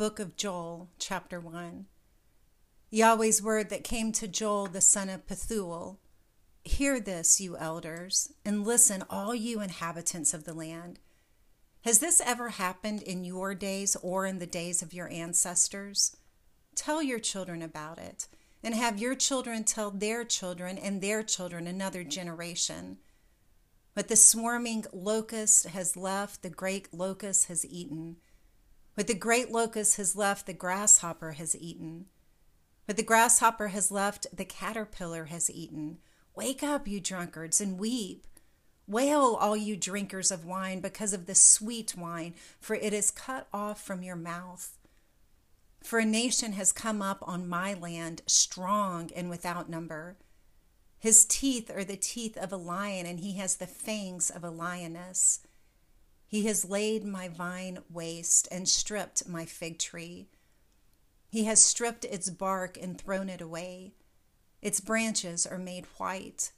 book of Joel, chapter 1. Yahweh's word that came to Joel, the son of Pethuel. Hear this, you elders, and listen, all you inhabitants of the land. Has this ever happened in your days or in the days of your ancestors? Tell your children about it, and have your children tell their children and their children another generation. But the swarming locust has left, the great locust has eaten. What the great locust has left, the grasshopper has eaten. What the grasshopper has left, the caterpillar has eaten. Wake up, you drunkards, and weep. Wail, all you drinkers of wine, because of the sweet wine, for it is cut off from your mouth. For a nation has come up on my land, strong and without number. His teeth are the teeth of a lion, and he has the fangs of a lioness. He has laid my vine waste and stripped my fig tree. He has stripped its bark and thrown it away. Its branches are made white.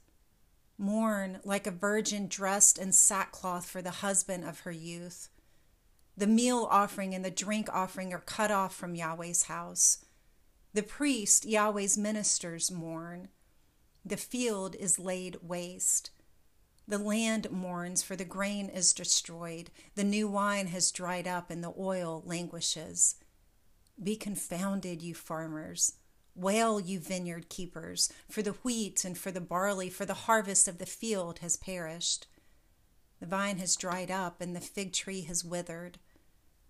Mourn like a virgin dressed in sackcloth for the husband of her youth. The meal offering and the drink offering are cut off from Yahweh's house. The priest, Yahweh's ministers, mourn. The field is laid waste. The land mourns, for the grain is destroyed. The new wine has dried up, and the oil languishes. Be confounded, you farmers. Wail, you vineyard keepers, for the wheat and for the barley, for the harvest of the field has perished. The vine has dried up, and the fig tree has withered.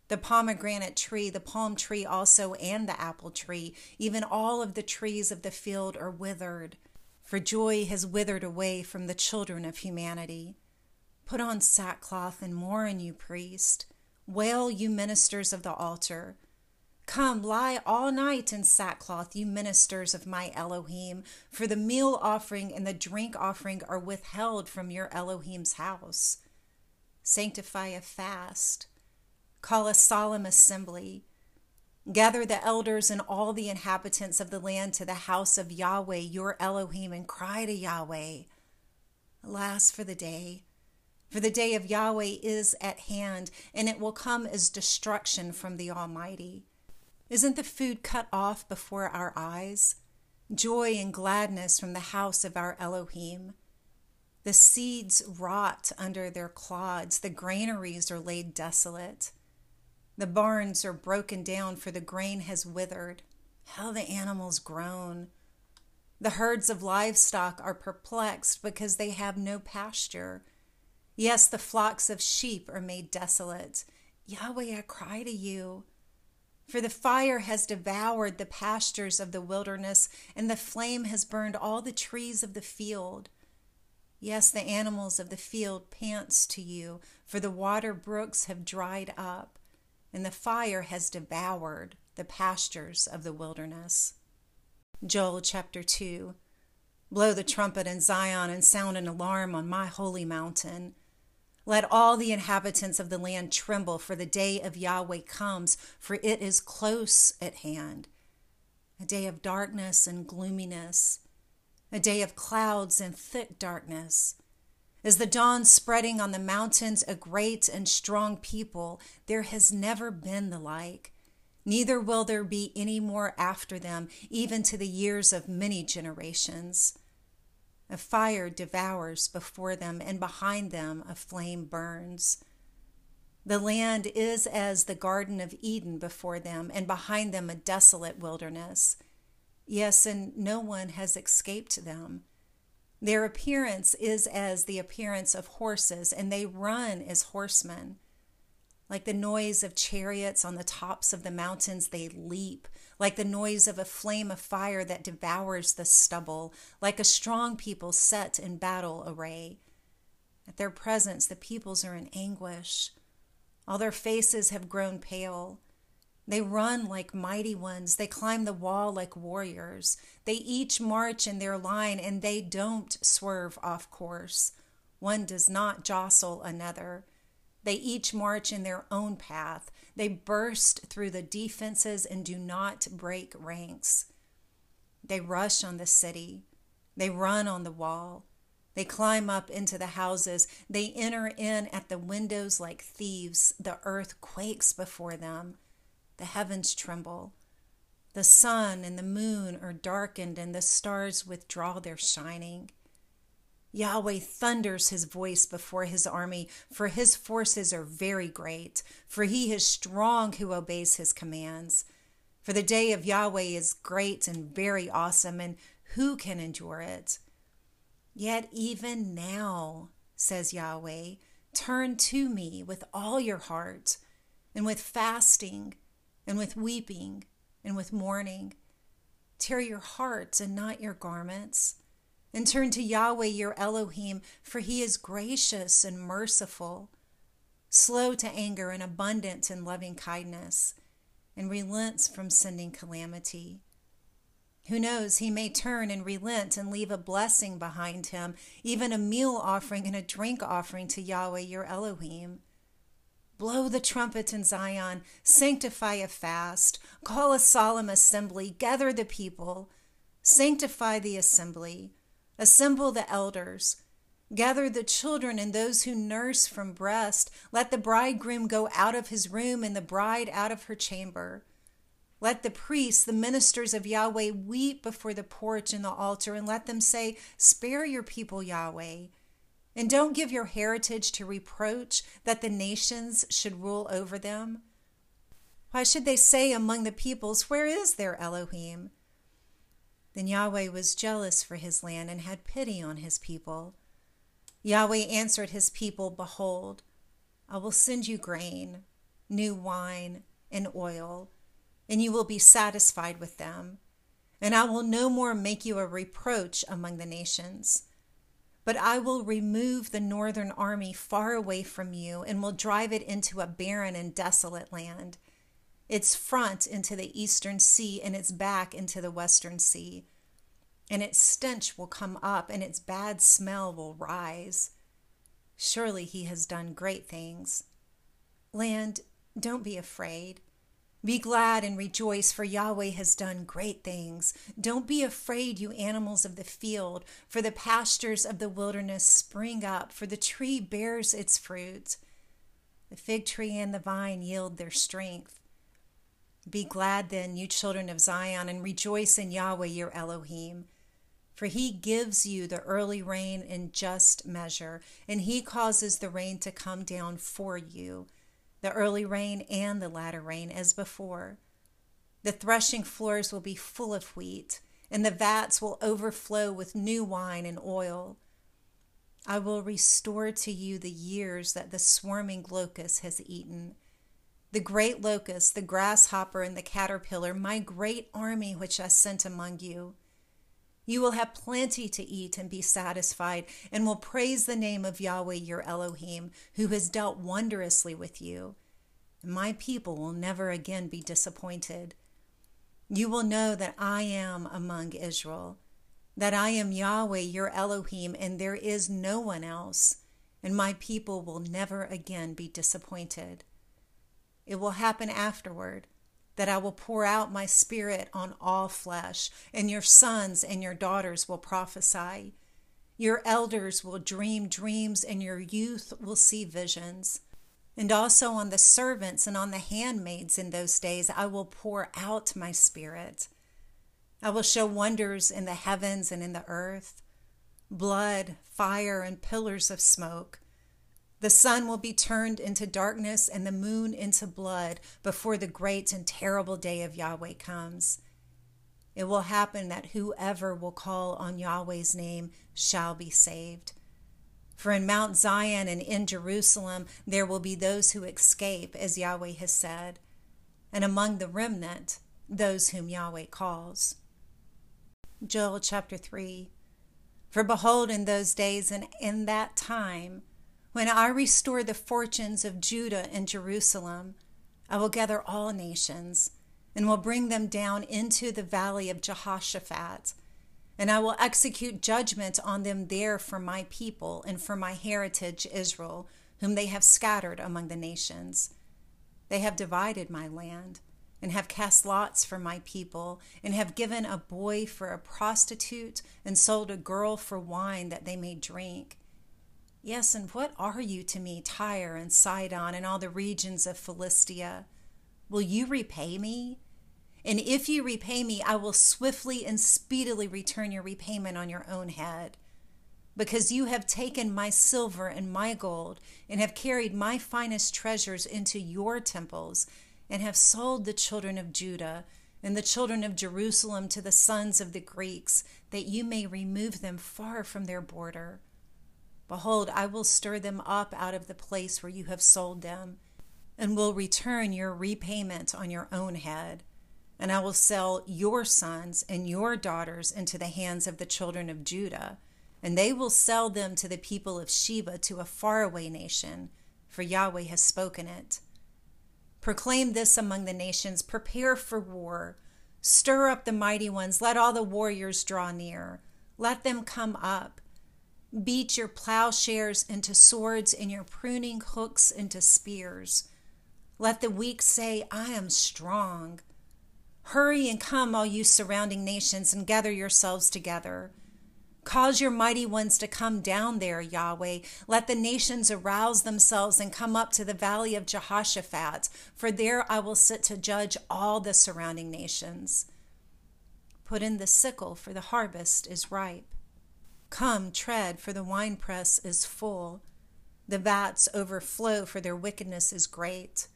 The pomegranate tree, the palm tree also, and the apple tree, even all of the trees of the field are withered for joy has withered away from the children of humanity. Put on sackcloth and mourn, you priest. Wail, you ministers of the altar. Come, lie all night in sackcloth, you ministers of my Elohim, for the meal offering and the drink offering are withheld from your Elohim's house. Sanctify a fast. Call a solemn assembly Gather the elders and all the inhabitants of the land to the house of Yahweh, your Elohim, and cry to Yahweh. Alas for the day, for the day of Yahweh is at hand, and it will come as destruction from the Almighty. Isn't the food cut off before our eyes? Joy and gladness from the house of our Elohim. The seeds rot under their clods, the granaries are laid desolate. The barns are broken down, for the grain has withered. How the animals groan. The herds of livestock are perplexed because they have no pasture. Yes, the flocks of sheep are made desolate. Yahweh, I cry to you. For the fire has devoured the pastures of the wilderness, and the flame has burned all the trees of the field. Yes, the animals of the field pants to you, for the water brooks have dried up and the fire has devoured the pastures of the wilderness. Joel chapter 2 Blow the trumpet in Zion and sound an alarm on my holy mountain. Let all the inhabitants of the land tremble, for the day of Yahweh comes, for it is close at hand. A day of darkness and gloominess, a day of clouds and thick darkness is the dawn spreading on the mountains a great and strong people? There has never been the like. Neither will there be any more after them, even to the years of many generations. A fire devours before them, and behind them a flame burns. The land is as the Garden of Eden before them, and behind them a desolate wilderness. Yes, and no one has escaped them. Their appearance is as the appearance of horses, and they run as horsemen. Like the noise of chariots on the tops of the mountains, they leap. Like the noise of a flame of fire that devours the stubble. Like a strong people set in battle array. At their presence, the peoples are in anguish. All their faces have grown pale. They run like mighty ones. They climb the wall like warriors. They each march in their line and they don't swerve off course. One does not jostle another. They each march in their own path. They burst through the defenses and do not break ranks. They rush on the city. They run on the wall. They climb up into the houses. They enter in at the windows like thieves. The earth quakes before them. The heavens tremble. The sun and the moon are darkened, and the stars withdraw their shining. Yahweh thunders his voice before his army, for his forces are very great, for he is strong who obeys his commands. For the day of Yahweh is great and very awesome, and who can endure it? Yet even now, says Yahweh, turn to me with all your heart, and with fasting, and with weeping, and with mourning. Tear your hearts and not your garments and turn to Yahweh your Elohim, for he is gracious and merciful, slow to anger and abundant in loving kindness, and relents from sending calamity. Who knows, he may turn and relent and leave a blessing behind him, even a meal offering and a drink offering to Yahweh your Elohim. Blow the trumpet in Zion, sanctify a fast, call a solemn assembly, gather the people, sanctify the assembly Assemble the elders. Gather the children and those who nurse from breast. Let the bridegroom go out of his room and the bride out of her chamber. Let the priests, the ministers of Yahweh, weep before the porch and the altar, and let them say, Spare your people, Yahweh. And don't give your heritage to reproach that the nations should rule over them. Why should they say among the peoples, Where is their Elohim? Then Yahweh was jealous for his land and had pity on his people. Yahweh answered his people, Behold, I will send you grain, new wine, and oil, and you will be satisfied with them. And I will no more make you a reproach among the nations. But I will remove the northern army far away from you and will drive it into a barren and desolate land its front into the eastern sea, and its back into the western sea. And its stench will come up, and its bad smell will rise. Surely he has done great things. Land, don't be afraid. Be glad and rejoice, for Yahweh has done great things. Don't be afraid, you animals of the field, for the pastures of the wilderness spring up, for the tree bears its fruit. The fig tree and the vine yield their strength. Be glad then, you children of Zion, and rejoice in Yahweh your Elohim. For he gives you the early rain in just measure, and he causes the rain to come down for you, the early rain and the latter rain as before. The threshing floors will be full of wheat, and the vats will overflow with new wine and oil. I will restore to you the years that the swarming locust has eaten the great locust, the grasshopper, and the caterpillar, my great army which I sent among you. You will have plenty to eat and be satisfied, and will praise the name of Yahweh your Elohim, who has dealt wondrously with you. My people will never again be disappointed. You will know that I am among Israel, that I am Yahweh your Elohim, and there is no one else, and my people will never again be disappointed. It will happen afterward that I will pour out my spirit on all flesh, and your sons and your daughters will prophesy. Your elders will dream dreams, and your youth will see visions. And also on the servants and on the handmaids in those days, I will pour out my spirit. I will show wonders in the heavens and in the earth blood, fire, and pillars of smoke. The sun will be turned into darkness and the moon into blood before the great and terrible day of Yahweh comes. It will happen that whoever will call on Yahweh's name shall be saved. For in Mount Zion and in Jerusalem there will be those who escape, as Yahweh has said, and among the remnant, those whom Yahweh calls. Joel chapter 3 For behold, in those days and in that time, when I restore the fortunes of Judah and Jerusalem, I will gather all nations and will bring them down into the valley of Jehoshaphat. And I will execute judgment on them there for my people and for my heritage Israel, whom they have scattered among the nations. They have divided my land and have cast lots for my people, and have given a boy for a prostitute, and sold a girl for wine that they may drink. Yes, and what are you to me, Tyre and Sidon and all the regions of Philistia? Will you repay me? And if you repay me, I will swiftly and speedily return your repayment on your own head. Because you have taken my silver and my gold, and have carried my finest treasures into your temples, and have sold the children of Judah and the children of Jerusalem to the sons of the Greeks, that you may remove them far from their border. Behold, I will stir them up out of the place where you have sold them, and will return your repayment on your own head. And I will sell your sons and your daughters into the hands of the children of Judah, and they will sell them to the people of Sheba to a faraway nation, for Yahweh has spoken it. Proclaim this among the nations prepare for war. Stir up the mighty ones. Let all the warriors draw near. Let them come up. Beat your plowshares into swords and your pruning hooks into spears. Let the weak say, I am strong. Hurry and come, all you surrounding nations, and gather yourselves together. Cause your mighty ones to come down there, Yahweh. Let the nations arouse themselves and come up to the valley of Jehoshaphat, for there I will sit to judge all the surrounding nations. Put in the sickle, for the harvest is ripe. Come, tread, for the winepress is full. The vats overflow, for their wickedness is great.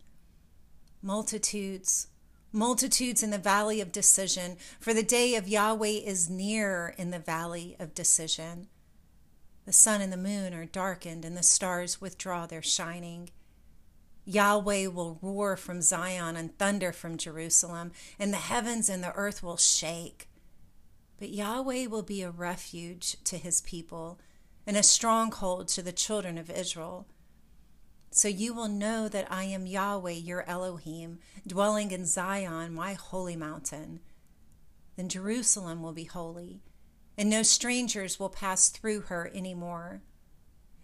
Multitudes, multitudes in the valley of decision, for the day of Yahweh is near in the valley of decision. The sun and the moon are darkened, and the stars withdraw their shining. Yahweh will roar from Zion and thunder from Jerusalem, and the heavens and the earth will shake. But Yahweh will be a refuge to his people and a stronghold to the children of Israel. So you will know that I am Yahweh, your Elohim, dwelling in Zion, my holy mountain. Then Jerusalem will be holy, and no strangers will pass through her any more.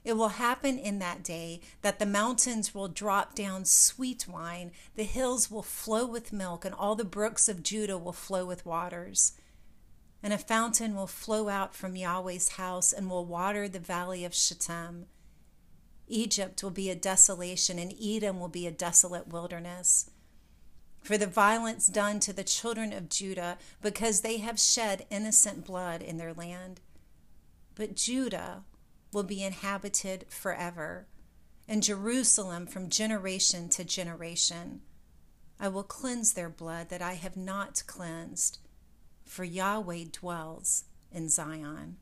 It will happen in that day that the mountains will drop down sweet wine, the hills will flow with milk, and all the brooks of Judah will flow with waters. And a fountain will flow out from Yahweh's house and will water the valley of Shittim. Egypt will be a desolation, and Edom will be a desolate wilderness. For the violence done to the children of Judah, because they have shed innocent blood in their land. But Judah will be inhabited forever, and Jerusalem from generation to generation. I will cleanse their blood that I have not cleansed, for Yahweh dwells in Zion.